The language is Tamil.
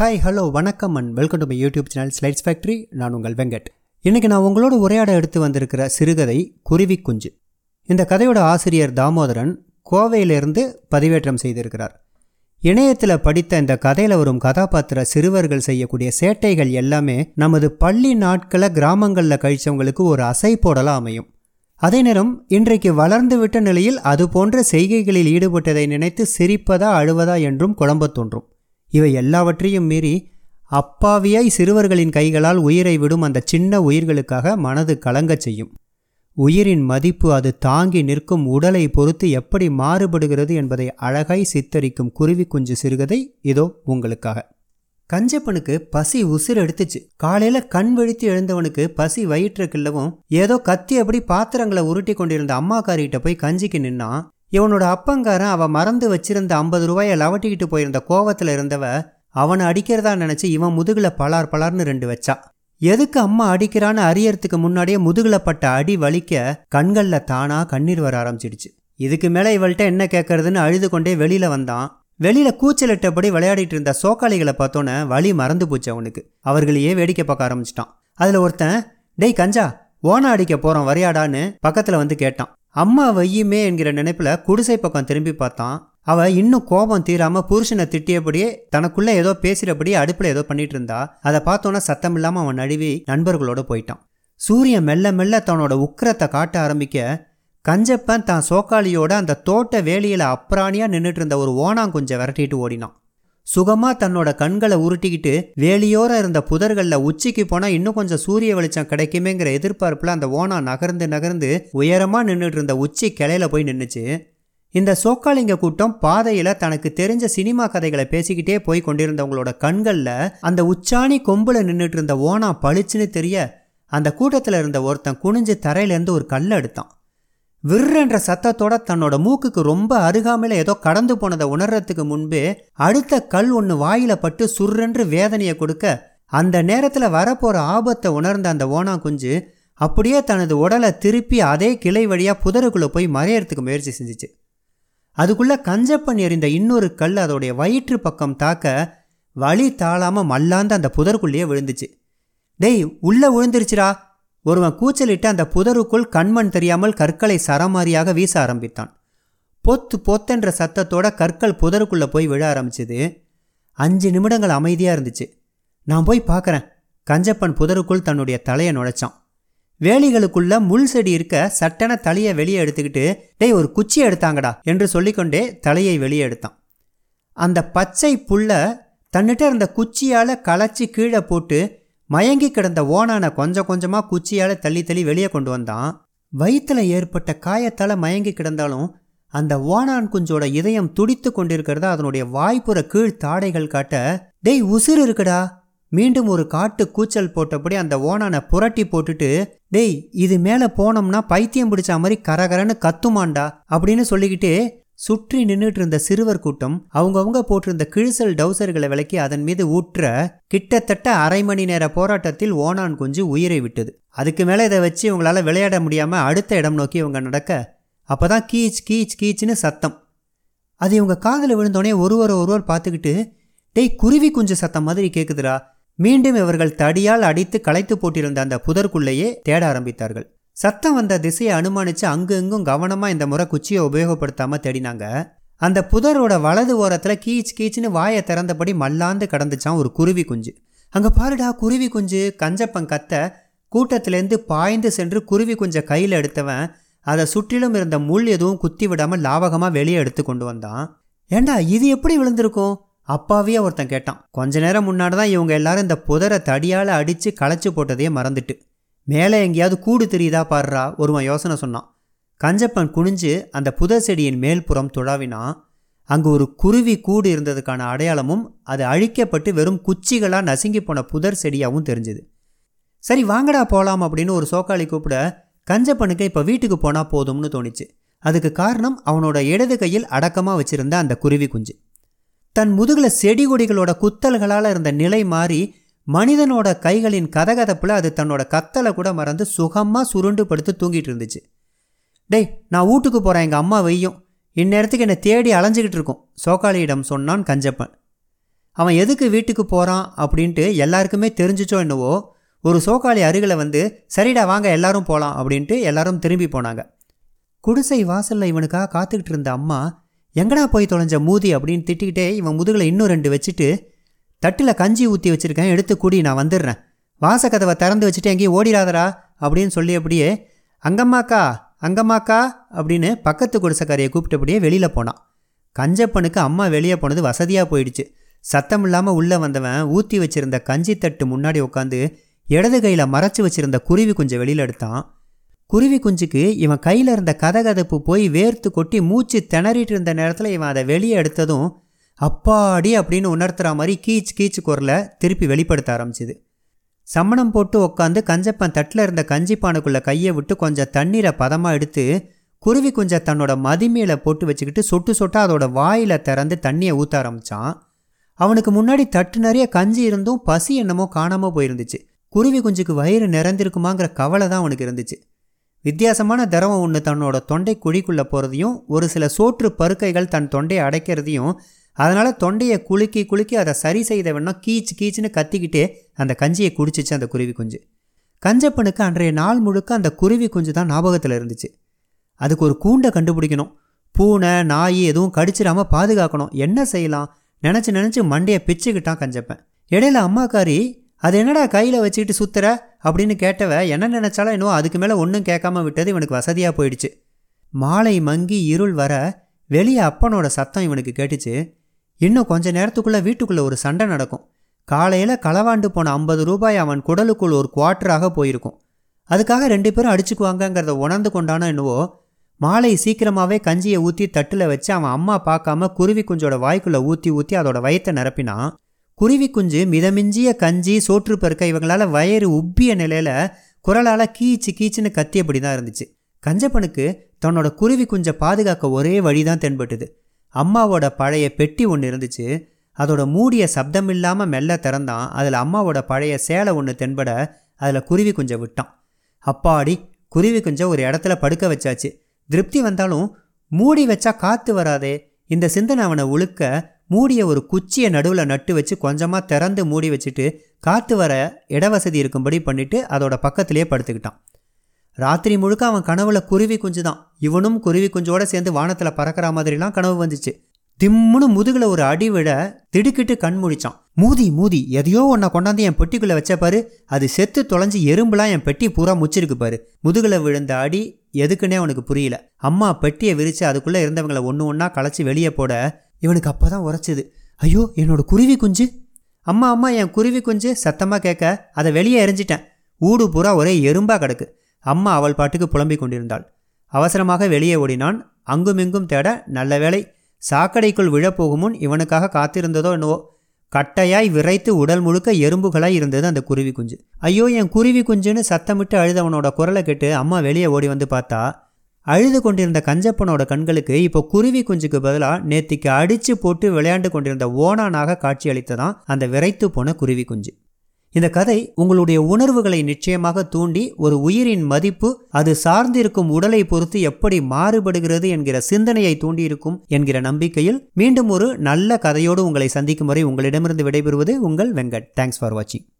ஹாய் ஹலோ வணக்கம் and welcome to my YouTube channel slides factory நான் உங்கள் வெங்கட். இன்றைக்கி நான் உங்களோட உரையாட எடுத்து வந்திருக்கிற சிறுகதை குருவி குஞ்சு. இந்த கதையோட ஆசிரியர் தாமோதரன் கோவையிலிருந்து பதிவேற்றம் செய்திருக்கிறார். இணையத்தில் படித்த இந்த கதையில் வரும் கதாபாத்திர சிறுவர்கள் செய்யக்கூடிய சேட்டைகள் எல்லாமே நமது பள்ளி நாட்களை கிராமங்களில் கழிச்சவங்களுக்கு ஒரு அசை போடலாம் அமையும். அதே நேரம் இன்றைக்கு வளர்ந்துவிட்ட நிலையில் அது போன்ற செய்கைகளில் ஈடுபட்டதை நினைத்து சிரிப்பதா அழுவதா என்றும் குழம்பத் தோன்றும். இவை எல்லாவற்றையும் மீறி அப்பாவியாய் சிறுவர்களின் கைகளால் உயிரை விடும் அந்த சின்ன உயிர்களுக்காக மனது கலங்கச் செய்யும். உயிரின் மதிப்பு அது தாங்கி நிற்கும் உடலை பொறுத்து எப்படி மாறுபடுகிறது என்பதை அழகாய் சித்தரிக்கும் குருவி குஞ்சு சிறுகதை இதோ உங்களுக்காக. கஞ்சப்பனுக்கு பசி உசிர் எடுத்துச்சு. காலையில கண் விழித்து எழுந்தவனுக்கு பசி வயிற்று கிள்ளவும் ஏதோ கத்தி அப்படி பாத்திரங்களை உருட்டி கொண்டிருந்த அம்மாக்காரிகிட்ட போய் கஞ்சிக்கு நின்னா இவனோட அப்பங்காரன் அவன் மறந்து வச்சிருந்த ஐம்பது ரூபாயை லவட்டிக்கிட்டு போயிருந்த கோவத்தில் இருந்தவ அவனை அடிக்கிறதா நினச்சி இவன் முதுகில் பலார் பலார்னு ரெண்டு வச்சா. எதுக்கு அம்மா அடிக்கிறான்னு அறியறதுக்கு முன்னாடியே முதுகில் பட்ட அடி வலிக்க கண்களில் தானாக கண்ணீர் வர ஆரம்பிச்சிடுச்சு. இதுக்கு மேலே இவள்கிட்ட என்ன கேட்கறதுன்னு அழுது கொண்டே வெளியில் வந்தான். வெளியில் கூச்சலிட்டபடி விளையாடிட்டு இருந்த சோக்காளிகளை பார்த்தோன்னே வழி மறந்து போச்சு அவனுக்கு. அவர்களையே வேடிக்கை பார்க்க ஆரம்பிச்சிட்டான். அதில் ஒருத்தன் டேய் கஞ்சா ஓனா அடிக்க போகிறோம் வரையாடான்னு பக்கத்தில் வந்து கேட்டான். அம்மா வையுமே என்கிற நினைப்பில் குடிசை பக்கம் திரும்பி பார்த்தான். அவள் இன்னும் கோபம் தீராமல் புருஷனை திட்டியபடியே தனக்குள்ளே ஏதோ பேசுகிறபடி அடுப்பில் ஏதோ பண்ணிட்டு இருந்தா. அதை பார்த்தோன்னா சத்தம் இல்லாமல் அவன் நழுவி நண்பர்களோட போயிட்டான். சூரியன் மெல்ல மெல்ல தன்னோட உக்கிரத்தை காட்ட ஆரம்பிக்க கஞ்சப்பன் தான் சோக்காளியோட அந்த தோட்ட வேலியில் அப்ராணியா நின்றுட்டு இருந்த ஒரு ஓனாங்குஞ்சை விரட்டிட்டு ஓடினான். சுகமா தன்னோட கண்களை உருட்டிக்கிட்டு வேலியோர இருந்த புதர்களில் உச்சிக்கு போனா இன்னும் கொஞ்சம் சூரிய வெளிச்சம் கிடைக்குமேங்கிற எதிர்பார்ப்புல அந்த ஓனா நகர்ந்து நகர்ந்து உயரமா நின்றுட்டு இருந்த உச்சி கிளையில போய் நின்றுச்சு இந்த சோக்காலிங்க கூட்டம் பாதையில தனக்கு தெரிஞ்ச சினிமா கதைகளை பேசிக்கிட்டே போய் கொண்டிருந்தவங்களோட கண்கள்ல அந்த உச்சாணி கொம்புல நின்றுட்டு இருந்த ஓனா பளிச்சுன்னு தெரிய அந்த கூட்டத்துல இருந்த ஒருத்தன் குனிஞ்சு தரையிலேருந்து ஒரு கல்லை எடுத்தான். விர்ரென்ற சத்தத்தோட தன்னோட மூக்குக்கு ரொம்ப அருகாமையில் ஏதோ கடந்து போனதை உணர்றதுக்கு முன்பே அடுத்த கல் ஒன்று வாயில பட்டு சுர்ரென்று வேதனையை கொடுக்க அந்த நேரத்தில் வரப்போகிற ஆபத்தை உணர்ந்த அந்த ஓனா குஞ்சு அப்படியே தனது உடலை திருப்பி அதே கிளை வழியாக புதருக்குள்ளே போய் மறையறதுக்கு முயற்சி செஞ்சுச்சு. அதுக்குள்ளே கஞ்சப்பன் எறிந்த இன்னொரு கல் அதோடைய வயிற்று பக்கம் தாக்க வழி தாழாமல் மல்லாந்து அந்த புதருக்குள்ளேயே விழுந்துச்சு. டேய் உள்ளே விழுந்துருச்சுடா. ஒருவன் கூச்சலிட்டு அந்த புதருக்குள் கண்மண் தெரியாமல் கற்களை சரமாரியாக வீச ஆரம்பித்தான். பொத்து பொத்தென்ற சத்தத்தோட கற்கள் புதருக்குள்ளே போய் விழ ஆரம்பிச்சது. அஞ்சு நிமிடங்கள் அமைதியாக இருந்துச்சு. நான் போய் பார்க்குறேன் கஞ்சப்பன் புதருக்குள் தன்னுடைய தலையை நுழைச்சான். வேலிகளுக்குள்ள முள் செடி இருக்க சட்டென தலையை வெளியே எடுத்துக்கிட்டு டேய் ஒரு குச்சி எடுத்தாங்கடா என்று சொல்லிக்கொண்டே தலையை வெளியே எடுத்தான். அந்த பச்சை புல்ல தன்னிட்ட இருந்த குச்சியால் களைச்சி கீழே போட்டு மயங்கி கிடந்த ஓனானை கொஞ்சம் கொஞ்சமாக குச்சியால் தள்ளி தள்ளி வெளியே கொண்டு வந்தான். வயிற்றுல ஏற்பட்ட காயத்தால் மயங்கி கிடந்தாலும் அந்த ஓனான் குஞ்சோட இதயம் துடித்து கொண்டிருக்கிறத அதனுடைய வாய்ப்புற கீழ் தாடைகள் காட்ட டேய் உசிறு இருக்குடா. மீண்டும் ஒரு காட்டு கூச்சல் போட்டபடி அந்த ஓனானை புரட்டி போட்டுட்டு டேய் இது மேலே போனோம்னா பைத்தியம் பிடிச்ச மாதிரி கரகரன்னு கத்துமாண்டா அப்படின்னு சொல்லிக்கிட்டே சுற்றி நின்றுட்டு இருந்த சிறுவர் கூட்டம் அவங்கவுங்க போட்டிருந்த கிழிசல் டவுசர்களை விலக்கி அதன் மீது ஊற்ற கிட்டத்தட்ட அரை மணி நேர போராட்டத்தில் ஓனான் குஞ்சு உயிரை விட்டது. அதுக்கு மேலே இதை வச்சு இவங்களால விளையாட முடியாமல் அடுத்த இடம் நோக்கி இவங்க நடக்க அப்போதான் கீச் கீச் கீச்னு சத்தம். அது இவங்க காதில் விழுந்தோடனே ஒருவர் ஒருவர் பார்த்துக்கிட்டு டேய் குருவி குஞ்சு சத்தம் மாதிரி கேட்குதுடா மீண்டும் இவர்கள் தடியால் அடித்து களைத்து போட்டிருந்த அந்த புதற்குள்ளேயே தேட ஆரம்பித்தார்கள். சத்தம் வந்த திசையை அனுமானிச்சு அங்கு இங்கும் கவனமாக இந்த முறை குச்சியை உபயோகப்படுத்தாமல் தேடினாங்க. அந்த புதரோட வலது ஓரத்தில் கீச் கீச்சுன்னு வாயை திறந்தபடி மல்லாந்து கடந்துச்சான் ஒரு குருவி குஞ்சு. அங்கே பாருடா குருவி குஞ்சு. கஞ்சப்பன் கத்த கூட்டத்திலேருந்து பாய்ந்து சென்று குருவி குஞ்சை கையில் எடுத்தவன் அதை சுற்றிலும் இருந்த முள் எதுவும் குத்தி விடாமல் லாவகமாக வெளியே எடுத்து கொண்டு வந்தான். ஏண்டா இது எப்படி விழுந்திருக்கும்? அப்பாவே ஒருத்தன் கேட்டான். கொஞ்ச நேரம் முன்னாடி தான் இவங்க எல்லாரும் இந்த புதரை தடியால் அடித்து களைச்சு போட்டதையே மறந்துட்டு. மேலே எங்கேயாவது கூடு தெரியுதா பாடுறா ஒருவன் யோசனை சொன்னான். கஞ்சப்பன் குனிஞ்சு அந்த புதர் செடியின் மேல்புறம் துழாவினான். அங்கு ஒரு குருவி கூடு இருந்ததுக்கான அடையாளமும் அது அழிக்கப்பட்டு வெறும் குச்சிகளாக நசுங்கி போன புதர் செடியாகவும் தெரிஞ்சுது. சரி வாங்கடா போகலாம் அப்படின்னு ஒரு சோக்காளி கூப்பிட கஞ்சப்பனுக்கு இப்போ வீட்டுக்கு போனால் போதும்னு தோணிச்சு. அதுக்கு காரணம் அவனோட இடது கையில் அடக்கமாக வச்சிருந்த அந்த குருவி குஞ்சு. தன் முதுகில் செடி கொடிகளோட குத்தல்களால் இருந்த நிலை மாறி மனிதனோட கைகளின் கதகதப்பில் அது தன்னோட கத்தலை கூட மறந்து சுகமாக சுருண்டு படுத்து தூங்கிட்டு இருந்துச்சு. டேய் நான் வீட்டுக்கு போகிறேன் எங்கள் அம்மா வெய்யும். இந்நேரத்துக்கு என்னை தேடி அலைஞ்சிக்கிட்டு இருக்கும் சோக்காளியிடம் சொன்னான் கஞ்சப்பன். அவன் எதுக்கு வீட்டுக்கு போகிறான் அப்படின்ட்டு எல்லாருக்குமே தெரிஞ்சிச்சோ என்னவோ ஒரு சோக்காளி அருகில் வந்து சரிடா வாங்க எல்லாரும் போகலாம் அப்படின்ட்டு எல்லாரும் திரும்பி போனாங்க. குடிசை வாசலில் இவனுக்காக காத்துக்கிட்டு இருந்த அம்மா எங்கடா போய் தொலைஞ்ச மூதி? அப்படின்னு திட்டிக்கிட்டே இவன் முதுகில் இன்னும் ரெண்டு வச்சுட்டு தட்டில் கஞ்சி ஊற்றி வச்சுருக்கேன் எடுத்து கூடி நான் வந்துடுறேன். வாசக்கதவை திறந்து வச்சுட்டு எங்கேயும் ஓடிடாதடா அப்படின்னு சொல்லி அப்படியே அங்கம்மாக்கா அங்கம்மாக்கா அப்படின்னு பக்கத்து குடிசைக்காரியை கூப்பிட்டபடியே வெளியில் போனான். கஞ்சப்பனுக்கு அம்மா வெளியே போனது வசதியாக போயிடுச்சு. சத்தம் இல்லாமல் உள்ளே வந்தவன் ஊற்றி வச்சிருந்த கஞ்சி தட்டு முன்னாடி உட்காந்து இடது கையில் மறைச்சி வச்சிருந்த குருவி குஞ்சை வெளியில் எடுத்தான். குருவி குஞ்சுக்கு இவன் கையில் இருந்த கதகதப்பு போய் வேர்த்து கொட்டி மூச்சு திணறிட்டு இருந்த நேரத்தில் இவன் அதை வெளியே எடுத்ததும் அப்பாடி அப்படின்னு உணர்த்துற மாதிரி கீச் கீச் குரலை திருப்பி வெளிப்படுத்த ஆரம்பிச்சுது. சம்மணம் போட்டு உட்காந்து கஞ்சப்பன் தட்டில் இருந்த கஞ்சிப்பானுக்குள்ளே கையை விட்டு கொஞ்சம் தண்ணீரை பதமாக எடுத்து குருவி குஞ்சை தன்னோட மதிமையில போட்டு வச்சுக்கிட்டு சொட்டு சொட்டாக அதோட வாயில் திறந்து தண்ணியை ஊற்ற ஆரம்பித்தான் அவனுக்கு முன்னாடி தட்டு நிறைய கஞ்சி இருந்தும் பசி என்னமோ காணாமல் போயிருந்துச்சு. குருவி குஞ்சுக்கு வயிறு நிறந்திருக்குமாங்கிற கவலை தான் அவனுக்கு இருந்துச்சு. வித்தியாசமான திரவம் ஒன்று தன்னோட தொண்டை குழிக்குள்ளே போகிறதையும் ஒரு சில சோற்று பருக்கைகள் தன் தொண்டையை அடைக்கிறதையும் அதனால் தொண்டையை குலுக்கி குலுக்கி அதை சரி செய்த வேணா கீச்சு கீச்சுன்னு கத்திக்கிட்டே அந்த கஞ்சியை குடிச்சிச்சு அந்த குருவி குஞ்சு. கஞ்சப்பனுக்கு அன்றைய நாள் முழுக்க அந்த குருவி குஞ்சு தான் ஞாபகத்தில் இருந்துச்சு. அதுக்கு ஒரு கூண்டை கண்டுபிடிக்கணும். பூனை நாய் எதுவும் கடிச்சிடாமல் பாதுகாக்கணும். என்ன செய்யலாம்? நினச்சி நினச்சி மண்டையை பிச்சுக்கிட்டான் கஞ்சப்பன். இடையில அம்மாக்காரி அது என்னடா கையில் வச்சுக்கிட்டு சுத்துற? அப்படின்னு கேட்டவ என்ன நினச்சாலும் இன்னும் அதுக்கு மேலே ஒன்றும் கேட்காம விட்டது இவனுக்கு வசதியாக போயிடுச்சு. மாலை மங்கி இருள் வர வெளியே அப்பனோட சத்தம் இவனுக்கு கேட்டுச்சு. இன்னும் கொஞ்ச நேரத்துக்குள்ளே வீட்டுக்குள்ளே ஒரு சண்டை நடக்கும். காலையில் களவாண்டு போன ஐம்பது ரூபாய் அவன் குடலுக்குள் ஒரு குவார்ட்டராக போயிருக்கும். அதுக்காக ரெண்டு பேரும் அடிச்சுக்குவாங்கங்கிறத உணர்ந்து கொண்டானோ என்னவோ மாலை சீக்கிரமாகவே கஞ்சியை ஊற்றி தட்டில் வச்சு அவன் அம்மா பார்க்காம குருவி குஞ்சோட வாய்க்குள்ளே ஊற்றி ஊற்றி அதோட வயத்தை நிரப்பினான் குருவி குஞ்சு மிதமிஞ்சிய கஞ்சி சோற்று பருக்க இவங்களால் வயிறு உப்பிய நிலையில் குரலால் கீச்சு கீச்சுன்னு கத்தியபடி தான் இருந்துச்சு. கஞ்சப்பனுக்கு தன்னோட குருவி குஞ்சை பாதுகாக்க ஒரே வழி தான் தென்பட்டுது. அம்மாவோட பழைய பெட்டி ஒன்று இருந்துச்சு. அதோட மூடிய சப்தம் இல்லாமல் மெல்ல திறந்தான். அதில் அம்மாவோட பழைய சேலை ஒன்று தென்பட அதில் குருவி குஞ்சை விட்டான். அப்பாடி குருவி குஞ்சை ஒரு இடத்துல படுக்க வச்சாச்சு. திருப்தி வந்தாலும் மூடி வச்சா காற்று வராதே. இந்த சிந்தனை அவனை உழுக்க மூடிய ஒரு குச்சியை நடுவில் நட்டு வச்சு கொஞ்சமாக திறந்து மூடி வச்சுட்டு காற்று வர இடவசதி இருக்கும்படி பண்ணிவிட்டு அதோட பக்கத்திலே படுத்துக்கிட்டான். ராத்திரி முழுக்க அவன் கனவுல குருவி குஞ்சு தான் இவனும் குருவி குஞ்சோட சேர்ந்து வானத்தில் பறக்கிற மாதிரிலாம் கனவு வந்துச்சு. திம்முன்னு முதுகுல ஒரு அடி விட திடுக்கிட்டு கண் முழிச்சான் மூதி மூதி எதையோ ஒன்றை கொண்டாந்து என் பெட்டிக்குள்ளே வச்ச பாரு. அது செத்து தொலைஞ்சு எறும்புலாம் என் பெட்டி பூரா முச்சிருக்கு பாரு. முதுகுல விழுந்த அடி எதுக்குன்னே அவனுக்கு புரியல. அம்மா பெட்டியை விரித்து அதுக்குள்ளே இருந்தவங்களை ஒன்று ஒன்றா களைச்சி வெளியே போட இவனுக்கு அப்போ தான் உரைச்சிது. ஐயோ என்னோட குருவி குஞ்சு? அம்மா அம்மா என் குருவி குஞ்சு சத்தமாக கேட்க அதை வெளியே எரிஞ்சிட்டேன் ஊடு பூரா ஒரே எறும்பாக கிடக்கு. அம்மா அவள் பாட்டுக்கு புலம்பிக் கொண்டிருந்தாள். அவசரமாக வெளியே ஓடினான். அங்குமிங்கும் தேட நல்ல வேளை சாக்கடைக்குள் விழப்போகும் முன் இவனுக்காக காத்திருந்ததோ என்னவோ. கட்டையாய் விரைத்து உடல் முழுக்க எறும்புகளாய் இருந்தது அந்த குருவி குஞ்சு. ஐயோ என் குருவி குஞ்சுன்னு சத்தமிட்டு அழுதவனோட குரலை கேட்டு அம்மா வெளியே ஓடி வந்து பார்த்தா அழுது கொண்டிருந்த கஞ்சப்பனோட கண்களுக்கு இப்போ குருவி குஞ்சுக்கு பதிலாக நேத்திக்கு அடித்து போட்டு விளையாண்டு கொண்டிருந்த ஓனானாக காட்சியளித்ததான் அந்த விரைத்து போன குருவி குஞ்சு. இந்த கதை உங்களுடைய உணர்வுகளை நிச்சயமாக தூண்டி ஒரு உயிரின் மதிப்பு அது சார்ந்திருக்கும் உடலை பொறுத்து எப்படி மாறுபடுகிறது என்கிற சிந்தனையை தூண்டியிருக்கும் என்கிற நம்பிக்கையில் மீண்டும் ஒரு நல்ல கதையோடு உங்களை சந்திக்கும் வரை உங்களிடமிருந்து விடைபெறுவது உங்கள் வெங்கட். தேங்க்ஸ் ஃபார் வாட்சிங்